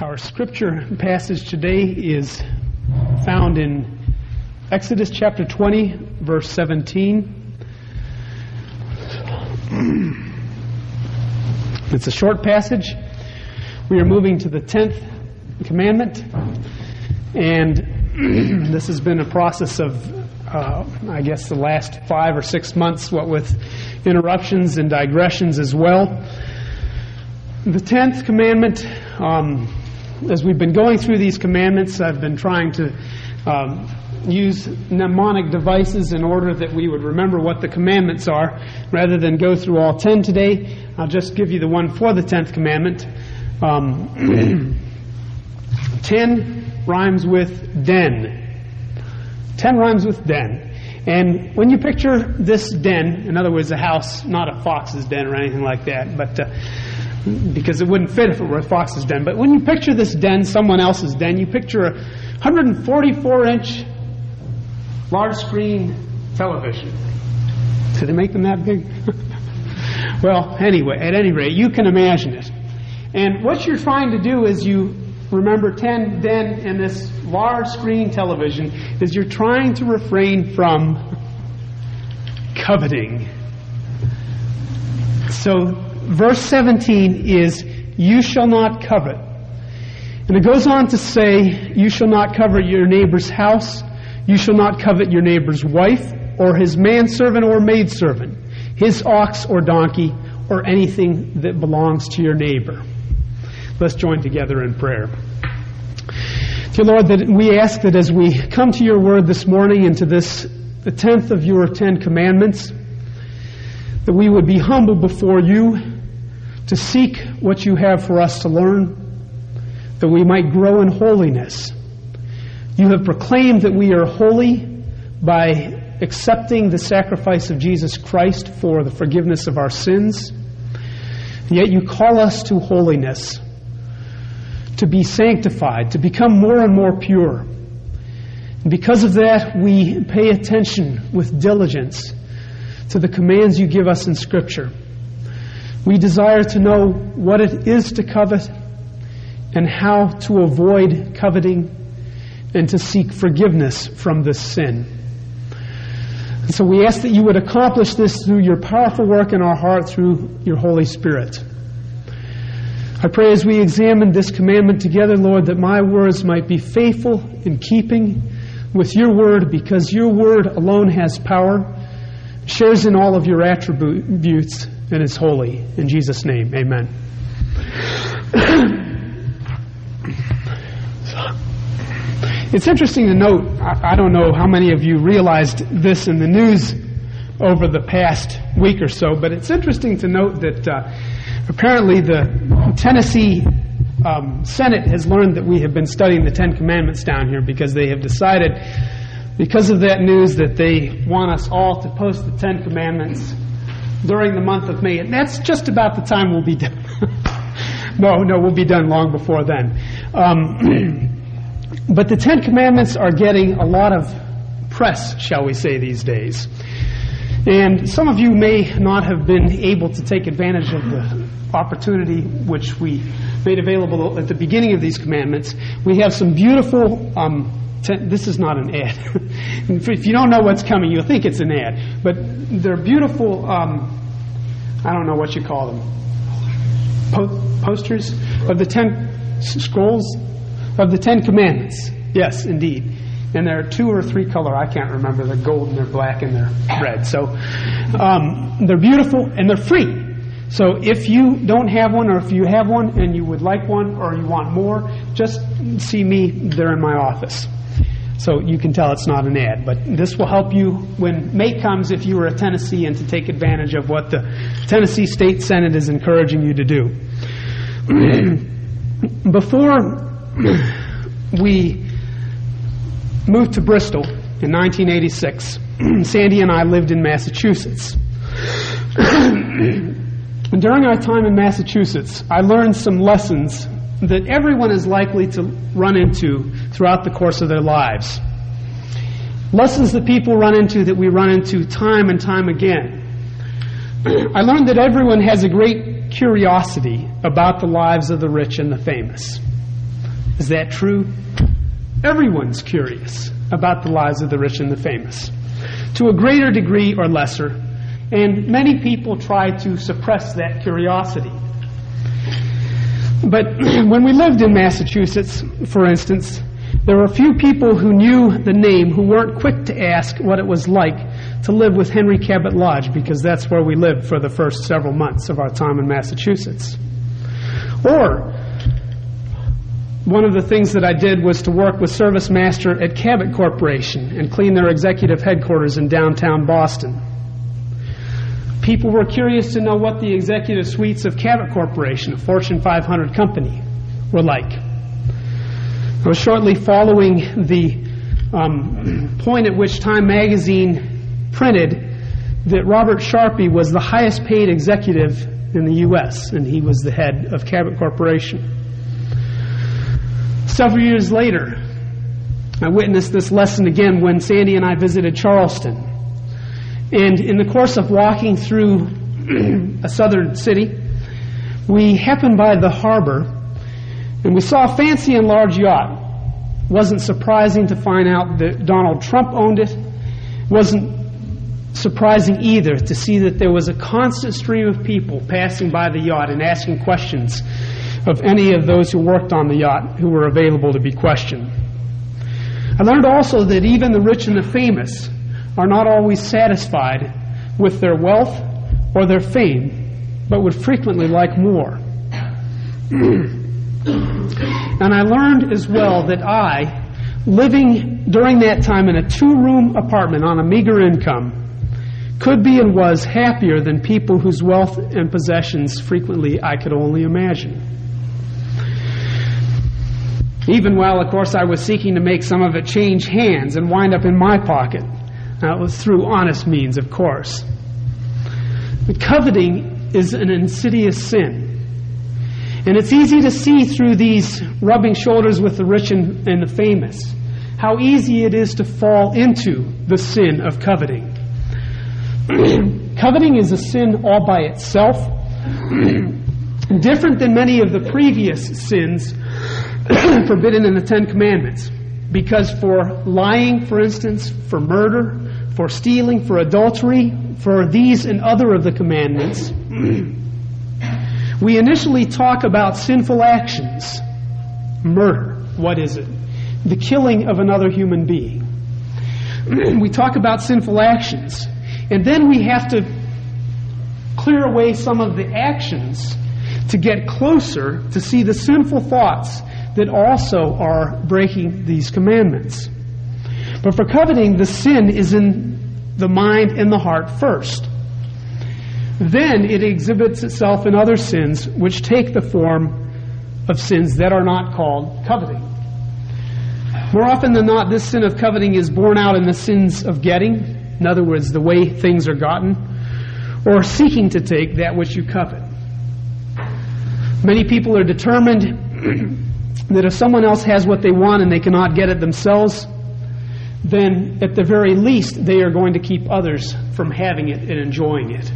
Our scripture passage today is found in Exodus chapter 20, verse 17. It's a short passage. We are moving to the 10th commandment, and this has been a process of, uh, I guess, the last five or six months, what with interruptions and digressions as well. The 10th commandment. Um, as we've been going through these commandments, I've been trying to um, use mnemonic devices in order that we would remember what the commandments are. Rather than go through all ten today, I'll just give you the one for the tenth commandment. Um, ten rhymes with den. Ten rhymes with den. And when you picture this den, in other words, a house, not a fox's den or anything like that, but uh, because it wouldn't fit if it were a fox's den. But when you picture this den, someone else's den, you picture a 144 inch large screen television. Did they make them that big? well, anyway, at any rate, you can imagine it. And what you're trying to do is you remember 10 den in this large screen television is you're trying to refrain from coveting. So verse 17 is, You shall not covet. And it goes on to say, You shall not covet your neighbor's house, you shall not covet your neighbor's wife, or his manservant or maidservant, his ox or donkey, or anything that belongs to your neighbor. Let's join together in prayer. Dear Lord, that we ask that as we come to your word this morning and to this, the tenth of your Ten Commandments, that we would be humble before you to seek what you have for us to learn, that we might grow in holiness. You have proclaimed that we are holy by accepting the sacrifice of Jesus Christ for the forgiveness of our sins. Yet you call us to holiness, to be sanctified, to become more and more pure. Because of that, we pay attention with diligence to the commands you give us in Scripture. We desire to know what it is to covet and how to avoid coveting and to seek forgiveness from this sin. And so we ask that you would accomplish this through your powerful work in our heart through your Holy Spirit. I pray as we examine this commandment together, Lord, that my words might be faithful in keeping with your word because your word alone has power, shares in all of your attributes, and is holy. In Jesus' name, amen. it's interesting to note, I, I, don't know how many of you realized this in the news over the past week or so, but it's interesting to note that uh, apparently the Tennessee um, Senate has learned that we have been studying the Ten Commandments down here because they have decided, because of that news, that they want us all to post the Ten Commandments during the month of May. And that's just about the time we'll be done. no, no, we'll be done long before then. Um, but the Ten Commandments are getting a lot of press, shall we say, these days. And some of you may not have been able to take advantage of the opportunity which we made available at the beginning of these commandments. We have some beautiful um, this is not an ad. if you don't know what's coming, you'll think it's an ad. But they're beautiful, um, I don't know what you call them, po- posters of the ten scrolls of the Ten Commandments. Yes, indeed. And they're two or three color. I can't remember. They're gold and they're black and they're red. So um, they're beautiful and they're free. So if you don't have one, or if you have one and you would like one, or you want more, just see me. They're in my office. So you can tell it's not an ad. But this will help you when May comes if you are a Tennessee and to take advantage of what the Tennessee State Senate is encouraging you to do. Before we moved to Bristol in 1986, Sandy and I lived in Massachusetts. during our time in Massachusetts, I learned some lessons that everyone is likely to run into throughout the course of their lives. Lessons that people run into that we run into time and time again. I learned that everyone has a great curiosity about the lives of the rich and the famous. Is that true? Everyone's curious about the lives of the rich and the famous, to a greater degree or lesser, and many people try to suppress that curiosity. But when we lived in Massachusetts, for instance, there were a few people who knew the name who weren't quick to ask what it was like to live with Henry Cabot Lodge because that's where we lived for the first several months of our time in Massachusetts. Or, one of the things that I did was to work with Service Master at Cabot Corporation and clean their executive headquarters in downtown Boston. People were curious to know what the executive suites of Cabot Corporation, a Fortune 500 company, were like. Was shortly following the um, point at which Time magazine printed that Robert Sharpe was the highest paid executive in the U.S., and he was the head of Cabot Corporation. Several years later, I witnessed this lesson again when Sandy and I visited Charleston. And in the course of walking through a southern city, we happened by the harbor and we saw a fancy and large yacht. Wasn't surprising to find out that Donald Trump owned it. Wasn't surprising either to see that there was a constant stream of people passing by the yacht and asking questions of any of those who worked on the yacht who were available to be questioned. I learned also that even the rich and the famous are not always satisfied with their wealth or their fame, but would frequently like more. And I learned as well that I, living during that time in a two room apartment on a meager income, could be and was happier than people whose wealth and possessions frequently I could only imagine. Even while, of course, I was seeking to make some of it change hands and wind up in my pocket. Was through honest means, of course. But coveting is an insidious sin. And it's easy to see through these rubbing shoulders with the rich and, and the famous how easy it is to fall into the sin of coveting. coveting is a sin all by itself, different than many of the previous sins forbidden in the Ten Commandments. Because for lying, for instance, for murder, for stealing, for adultery, for these and other of the commandments, we initially talk about sinful actions. Murder, what is it? The killing of another human being. we talk about sinful actions. And then we have to clear away some of the actions to get closer to see the sinful thoughts that also are breaking these commandments. But for coveting, the sin is in the mind and the heart first. Then it exhibits itself in other sins which take the form of sins that are not called coveting. More often than not, this sin of coveting is borne out in the sins of getting, in other words, the way things are gotten, or seeking to take that which you covet. Many people are determined that if someone else has what they want and they cannot get it themselves, then at the very least they are going to keep others from having it and enjoying it.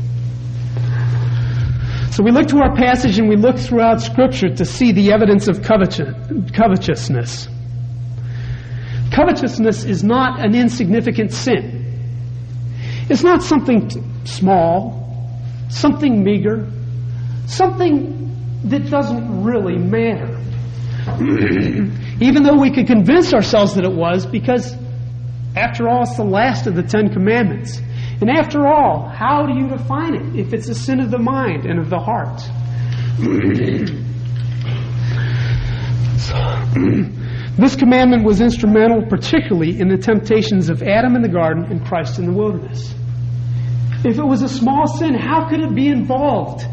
So we look to our passage and we look throughout Scripture to see the evidence of covetousness. Covetousness is not an insignificant sin. It's not something small, something meager, something that doesn't really matter. Even though we could convince ourselves that it was, because after all, it's the last of the Ten Commandments. And after all, how do you define it if it's a sin of the mind and of the heart? this commandment was instrumental, particularly in the temptations of Adam in the garden and Christ in the wilderness. If it was a small sin, how could it be involved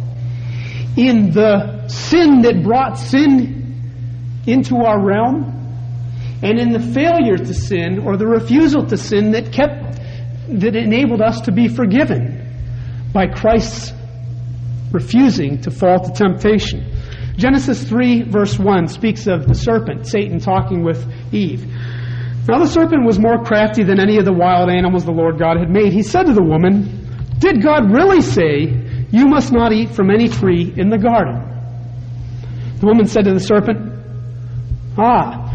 in the sin that brought sin into our realm? And in the failure to sin or the refusal to sin that kept that enabled us to be forgiven by Christ's refusing to fall to temptation. Genesis 3, verse 1, speaks of the serpent, Satan, talking with Eve. Now, the serpent was more crafty than any of the wild animals the Lord God had made. He said to the woman, Did God really say, You must not eat from any tree in the garden? The woman said to the serpent, Ah,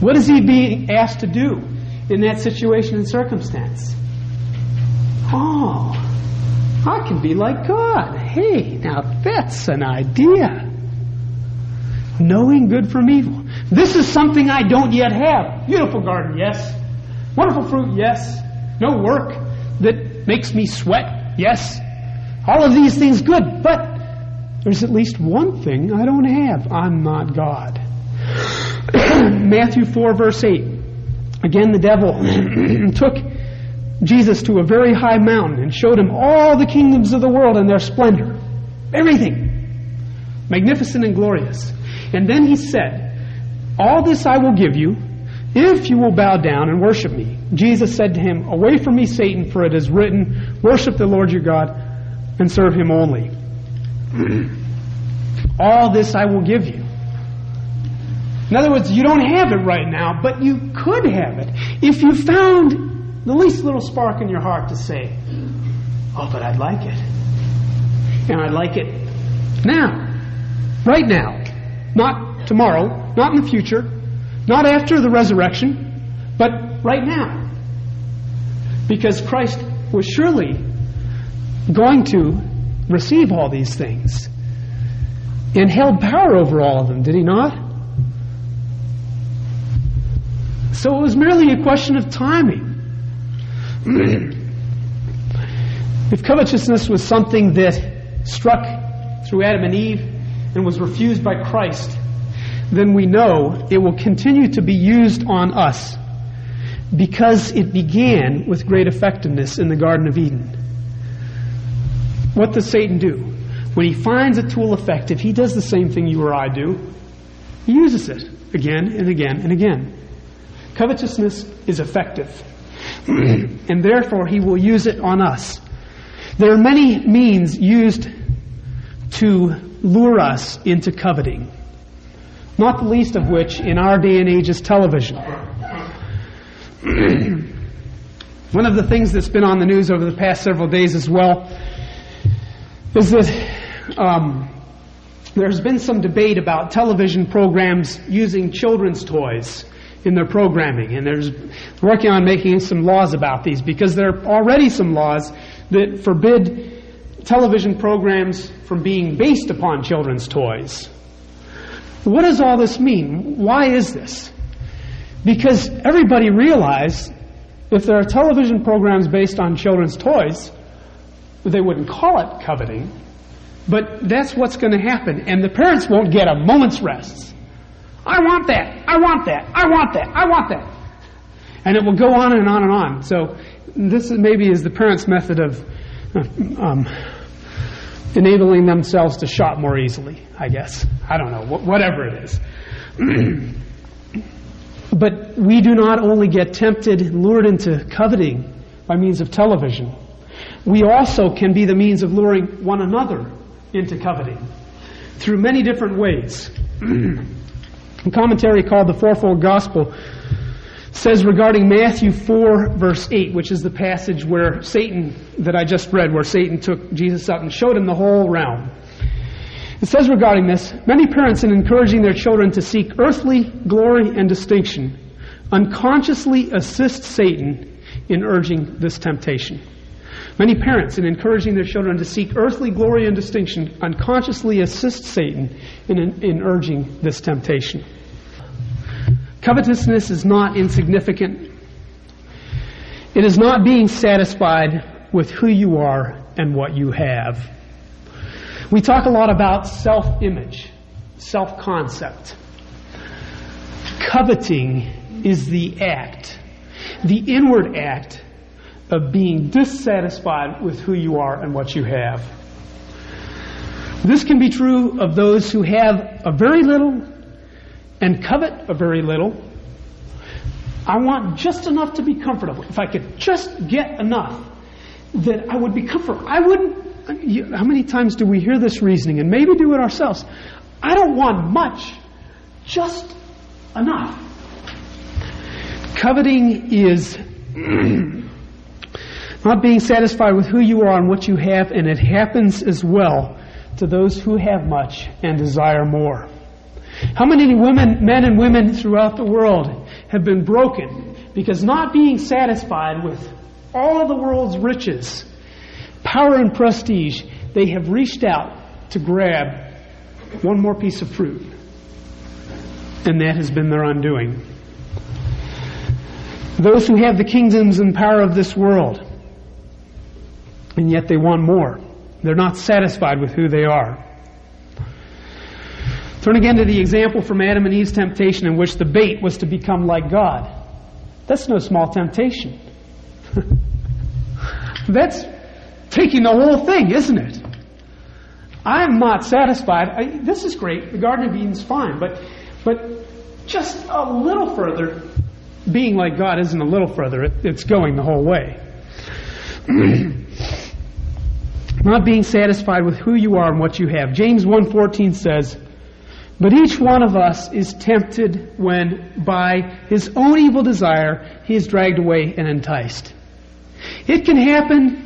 what is he being asked to do in that situation and circumstance? Oh, I can be like God. Hey, now that's an idea. Knowing good from evil. This is something I don't yet have. Beautiful garden, yes. Wonderful fruit, yes. No work that makes me sweat, yes. All of these things good, but there's at least one thing I don't have. I'm not God. Matthew 4, verse 8. Again, the devil took Jesus to a very high mountain and showed him all the kingdoms of the world and their splendor. Everything. Magnificent and glorious. And then he said, All this I will give you if you will bow down and worship me. Jesus said to him, Away from me, Satan, for it is written, Worship the Lord your God and serve him only. All this I will give you. In other words, you don't have it right now, but you could have it if you found the least little spark in your heart to say, Oh, but I'd like it. And I'd like it now. Right now. Not tomorrow, not in the future, not after the resurrection, but right now. Because Christ was surely going to receive all these things and held power over all of them, did he not? So it was merely a question of timing. if covetousness was something that struck through Adam and Eve and was refused by Christ, then we know it will continue to be used on us because it began with great effectiveness in the Garden of Eden. What does Satan do? When he finds a tool effective, he does the same thing you or I do. He uses it again and again and again. Covetousness is effective, and therefore he will use it on us. There are many means used to lure us into coveting, not the least of which in our day and age is television. One of the things that's been on the news over the past several days as well is that um, there's been some debate about television programs using children's toys in their programming, and there's working on making some laws about these because there are already some laws that forbid television programs from being based upon children's toys. What does all this mean? Why is this? Because everybody realized if there are television programs based on children's toys, they wouldn't call it coveting, but that's what's going to happen, and the parents won't get a moment's rest. I want that, I want that, I want that, I want that. And it will go on and on and on. So this maybe is the parents' method of um, enabling themselves to shop more easily, I guess. I don't know, whatever it is. but we do not only get tempted lured into coveting by means of television, we also can be the means of luring one another into coveting through many different ways. A commentary called The Fourfold Gospel says regarding Matthew 4, verse 8, which is the passage where Satan, that I just read, where Satan took Jesus up and showed him the whole realm. It says regarding this, many parents, in encouraging their children to seek earthly glory and distinction, unconsciously assist Satan in urging this temptation. Many parents, in encouraging their children to seek earthly glory and distinction, unconsciously assist Satan in, in urging this temptation. Covetousness is not insignificant. It is not being satisfied with who you are and what you have. We talk a lot about self image, self concept. Coveting is the act, the inward act of being dissatisfied with who you are and what you have. This can be true of those who have a very little and covet a very little, I want just enough to be comfortable. If I could just get enough, then I would be comfortable. I wouldn't. How many times do we hear this reasoning and maybe do it ourselves? I don't want much, just enough. Coveting is not being satisfied with who you are and what you have, and it happens as well to those who have much and desire more. How many women, men and women throughout the world have been broken because not being satisfied with all of the world's riches, power and prestige, they have reached out to grab one more piece of fruit. And that has been their undoing. Those who have the kingdoms and power of this world, and yet they want more. They're not satisfied with who they are. Turn again to the example from Adam and Eve's temptation in which the bait was to become like God. That's no small temptation. That's taking the whole thing, isn't it? I'm not satisfied. I, this is great. The Garden of Eden's fine, but but just a little further, being like God isn't a little further. It, it's going the whole way. not being satisfied with who you are and what you have. James 1:14 says, "But each one of us is tempted when by his own evil desire he is dragged away and enticed." It can happen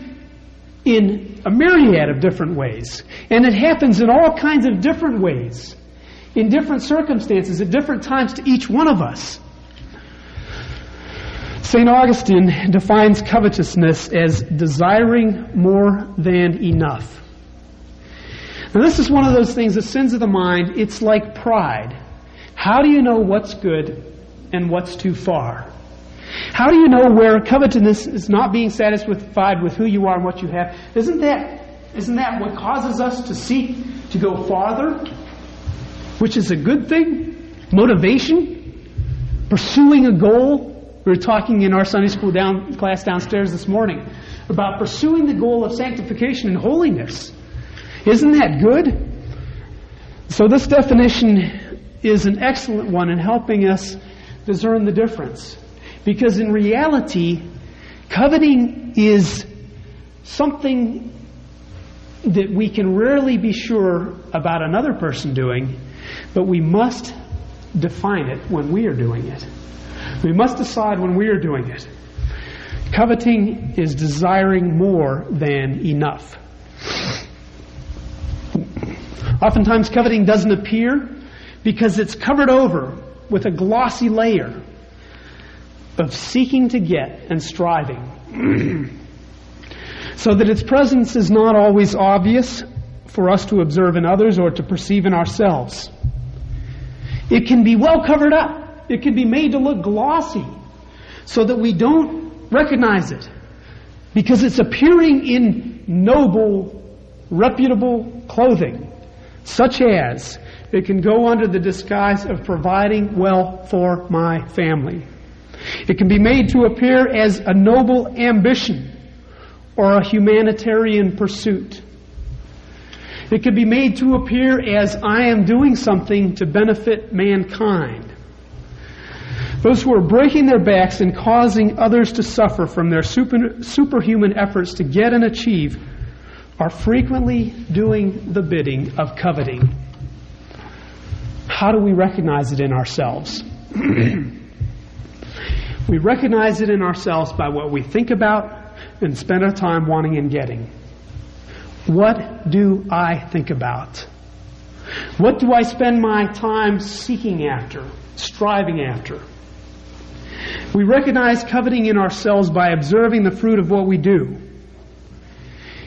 in a myriad of different ways. And it happens in all kinds of different ways, in different circumstances, at different times to each one of us. St. Augustine defines covetousness as desiring more than enough. Now, this is one of those things, the sins of the mind, it's like pride. How do you know what's good and what's too far? How do you know where covetousness is not being satisfied with who you are and what you have? Isn't that, isn't that what causes us to seek to go farther? Which is a good thing? Motivation? Pursuing a goal? We were talking in our Sunday school down, class downstairs this morning about pursuing the goal of sanctification and holiness. Isn't that good? So this definition is an excellent one in helping us discern the difference. Because in reality, coveting is something that we can rarely be sure about another person doing, but we must define it when we are doing it. We must decide when we are doing it. Coveting is desiring more than enough. Oftentimes, coveting doesn't appear because it's covered over with a glossy layer of seeking to get and striving. so that its presence is not always obvious for us to observe in others or to perceive in ourselves. It can be well covered up. It can be made to look glossy so that we don't recognize it because it's appearing in noble, reputable clothing, such as it can go under the disguise of providing well for my family. It can be made to appear as a noble ambition or a humanitarian pursuit. It can be made to appear as I am doing something to benefit mankind. Those who are breaking their backs and causing others to suffer from their super, superhuman efforts to get and achieve are frequently doing the bidding of coveting. How do we recognize it in ourselves? We recognize it in ourselves by what we think about and spend our time wanting and getting. What do I think about? What do I spend my time seeking after, striving after? We recognize coveting in ourselves by observing the fruit of what we do.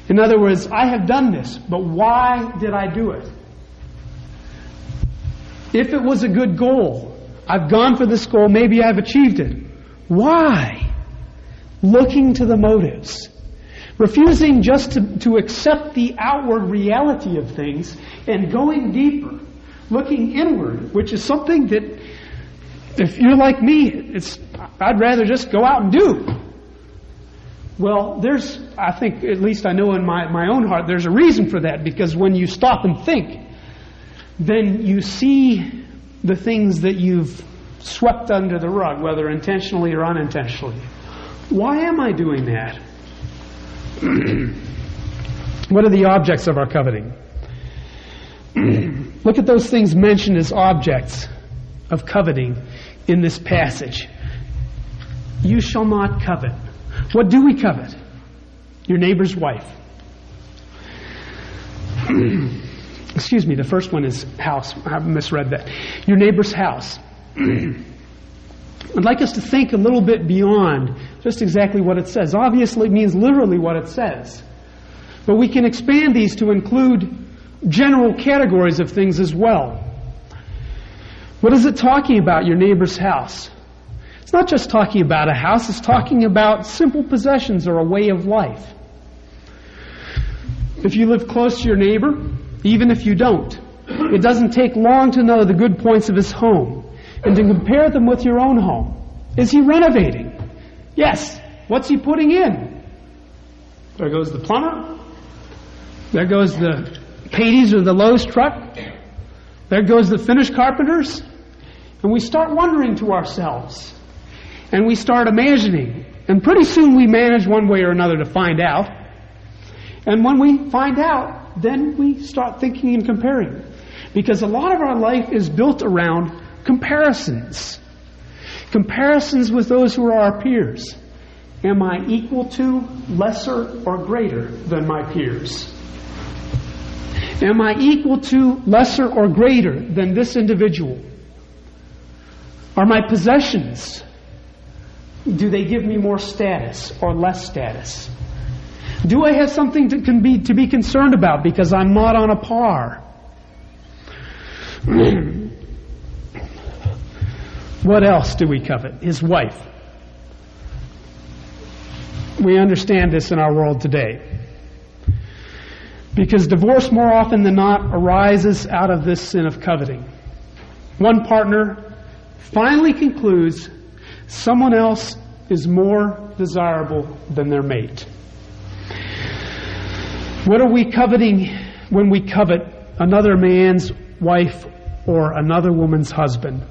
In other words, I have done this, but why did I do it? If it was a good goal, I've gone for this goal, maybe I've achieved it. Why? Looking to the motives. Refusing just to, to accept the outward reality of things and going deeper. Looking inward, which is something that, if you're like me, it's, I'd rather just go out and do. Well, there's, I think, at least I know in my, my own heart, there's a reason for that because when you stop and think, then you see the things that you've swept under the rug, whether intentionally or unintentionally. Why am I doing that? what are the objects of our coveting? Look at those things mentioned as objects of coveting in this passage. You shall not covet. What do we covet? Your neighbor's wife. Excuse me, the first one is house. I misread that. Your neighbor's house. I'd like us to think a little bit beyond just exactly what it says. Obviously, it means literally what it says. But we can expand these to include general categories of things as well. What is it talking about, your neighbor's house? It's not just talking about a house, it's talking about simple possessions or a way of life. If you live close to your neighbor, even if you don't, it doesn't take long to know the good points of his home and to compare them with your own home. Is he renovating? Yes. What's he putting in? There goes the plumber. There goes the Patey's or the Lowe's truck. There goes the finished carpenters. And we start wondering to ourselves. And we start imagining. And pretty soon we manage one way or another to find out. And when we find out, then we start thinking and comparing. Because a lot of our life is built around comparisons. Comparisons with those who are our peers. Am I equal to, lesser, or greater than my peers? Am I equal to, lesser, or greater than this individual? Are my possessions, do they give me more status or less status? Do I have something to, can be, to be concerned about because I'm not on a par? what else do we covet? His wife. We understand this in our world today. Because divorce more often than not arises out of this sin of coveting. One partner finally concludes someone else is more desirable than their mate. What are we coveting when we covet another man's wife or another woman's husband?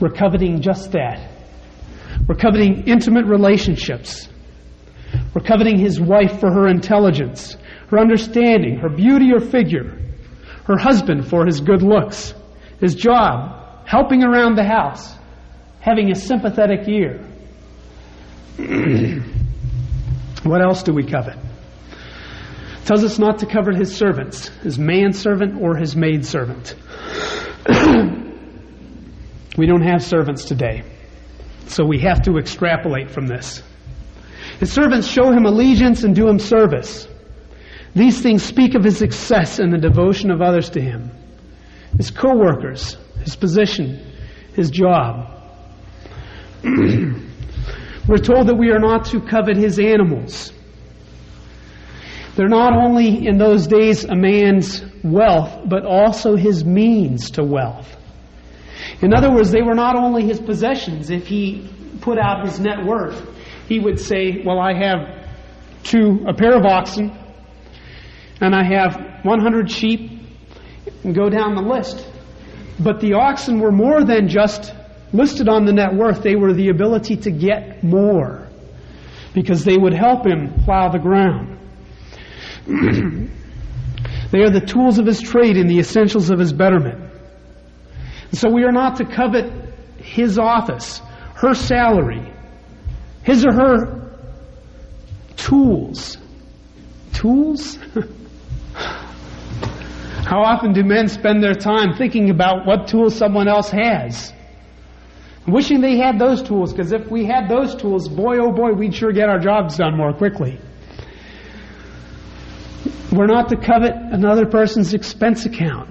We're coveting just that. We're coveting intimate relationships. We're coveting his wife for her intelligence, her understanding, her beauty or figure, her husband for his good looks, his job, helping around the house, having a sympathetic ear. what else do we covet? Tells us not to covet his servants, his manservant or his maidservant. we don't have servants today, so we have to extrapolate from this. His servants show him allegiance and do him service. These things speak of his success and the devotion of others to him. His co-workers, his position, his job. We're told that we are not to covet his animals. They're not only in those days a man's wealth, but also his means to wealth. In other words, they were not only his possessions. If he put out his net worth, he would say, Well, I have two, a pair of oxen, and I have 100 sheep, and go down the list. But the oxen were more than just listed on the net worth, they were the ability to get more because they would help him plow the ground. they are the tools of his trade and the essentials of his betterment. So we are not to covet his office, her salary, his or her tools. Tools? How often do men spend their time thinking about what tools someone else has? Wishing they had those tools, because if we had those tools, boy oh boy, we'd sure get our jobs done more quickly. We're not to covet another person's expense account.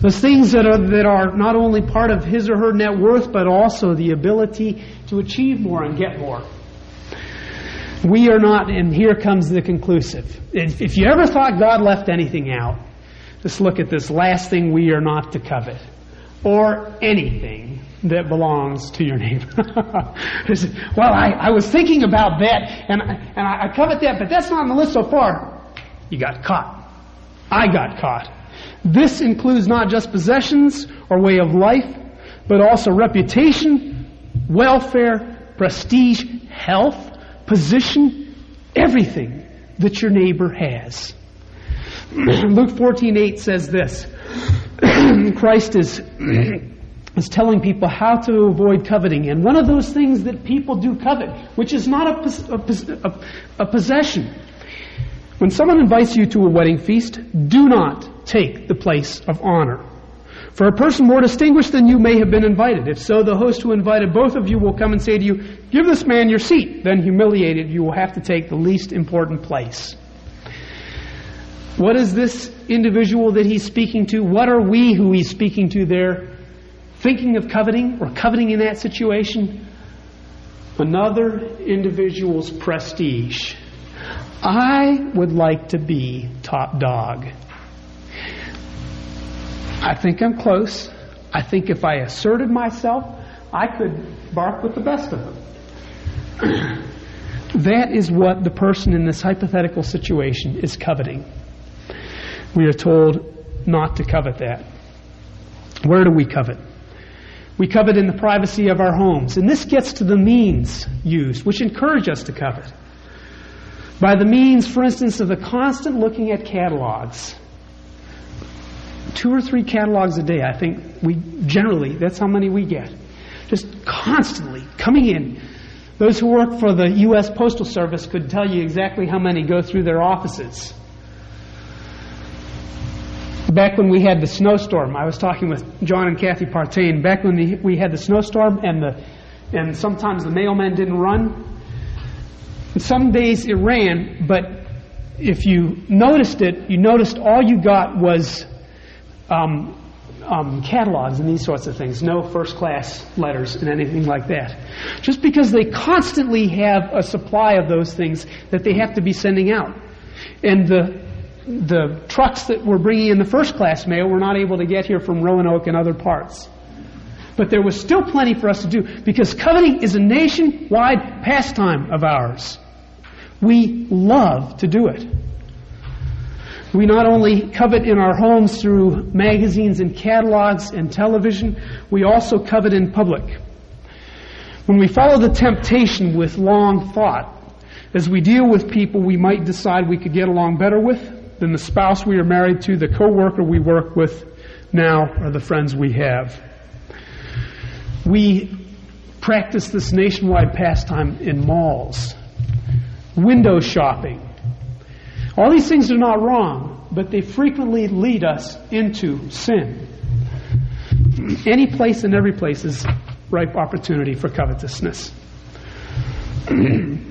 Those things that are, that are not only part of his or her net worth, but also the ability to achieve more and get more. We are not, and here comes the conclusive. If, if you ever thought God left anything out, just look at this last thing we are not to covet, or anything that belongs to your neighbor. well, I, I was thinking about that, and, and I, I covet that, but that's not on the list so far. You got caught. I got caught. This includes not just possessions or way of life, but also reputation, welfare, prestige, health, position, everything that your neighbor has. Luke 14:8 says this. Christ is is telling people how to avoid coveting. And one of those things that people do covet, which is not a, a, a, possession. When someone invites you to a wedding feast, do not take the place of honor. For a person more distinguished than you may have been invited. If so, the host who invited both of you will come and say to you, Give this man your seat. Then, humiliated, you will have to take the least important place. What is this individual that he's speaking to? What are we who he's speaking to there? Thinking of coveting or coveting in that situation? Another individual's prestige. I would like to be top dog. I think I'm close. I think if I asserted myself, I could bark with the best of them. that is what the person in this hypothetical situation is coveting. We are told not to covet that. Where do we covet? We covet in the privacy of our homes. And this gets to the means used, which encourage us to covet. By the means, for instance, of the constant looking at catalogs two or three catalogs a day. I think we generally, that's how many we get. Just constantly coming in. Those who work for the U.S. Postal Service could tell you exactly how many go through their offices. Back when we had the snowstorm, I was talking with John and Kathy Partain. Back when the, we had the snowstorm and the and sometimes the mailman didn't run. Some days it ran, but if you noticed it, you noticed all you got was um, um, catalogs and these sorts of things, no first class letters and anything like that. Just because they constantly have a supply of those things that they have to be sending out. And the, the trucks that were bringing in the first class mail were not able to get here from Roanoke and other parts. But there was still plenty for us to do because coveting is a nationwide pastime of ours. We love to do it. We not only covet in our homes through magazines and catalogs and television, we also covet in public. When we follow the temptation with long thought, as we deal with people we might decide we could get along better with than the spouse we are married to, the coworker we work with now, or the friends we have. We practice this nationwide pastime in malls, window shopping, all these things are not wrong, but they frequently lead us into sin. Any place and every place is ripe opportunity for covetousness.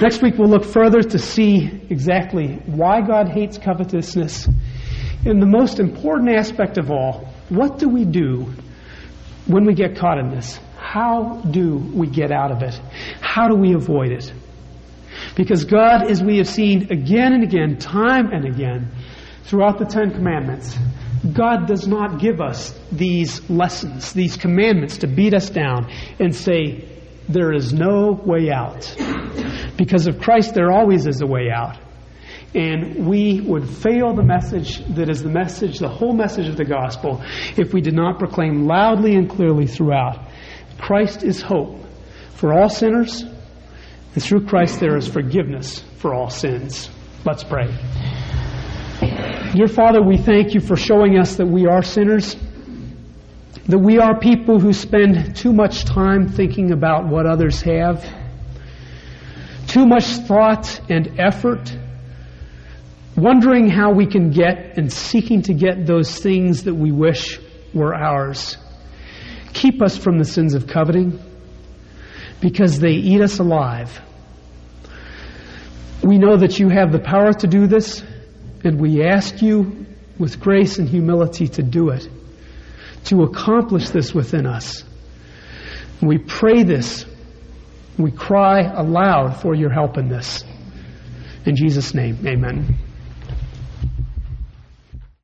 Next week, we'll look further to see exactly why God hates covetousness. And the most important aspect of all, what do we do when we get caught in this? How do we get out of it? How do we avoid it? Because God, as we have seen again and again, time and again, throughout the Ten Commandments, God does not give us these lessons, these commandments to beat us down and say, there is no way out. Because of Christ, there always is a way out. And we would fail the message that is the message, the whole message of the gospel, if we did not proclaim loudly and clearly throughout Christ is hope for all sinners and through Christ there is forgiveness for all sins. Let's pray. Dear Father, we thank you for showing us that we are sinners, that we are people who spend too much time thinking about what others have, too much thought and effort, wondering how we can get and seeking to get those things that we wish were ours. Keep us from the sins of coveting because they eat us alive. We know that you have the power to do this, and we ask you with grace and humility to do it, to accomplish this within us. We pray this. We cry aloud for your help in this. In Jesus' name, amen.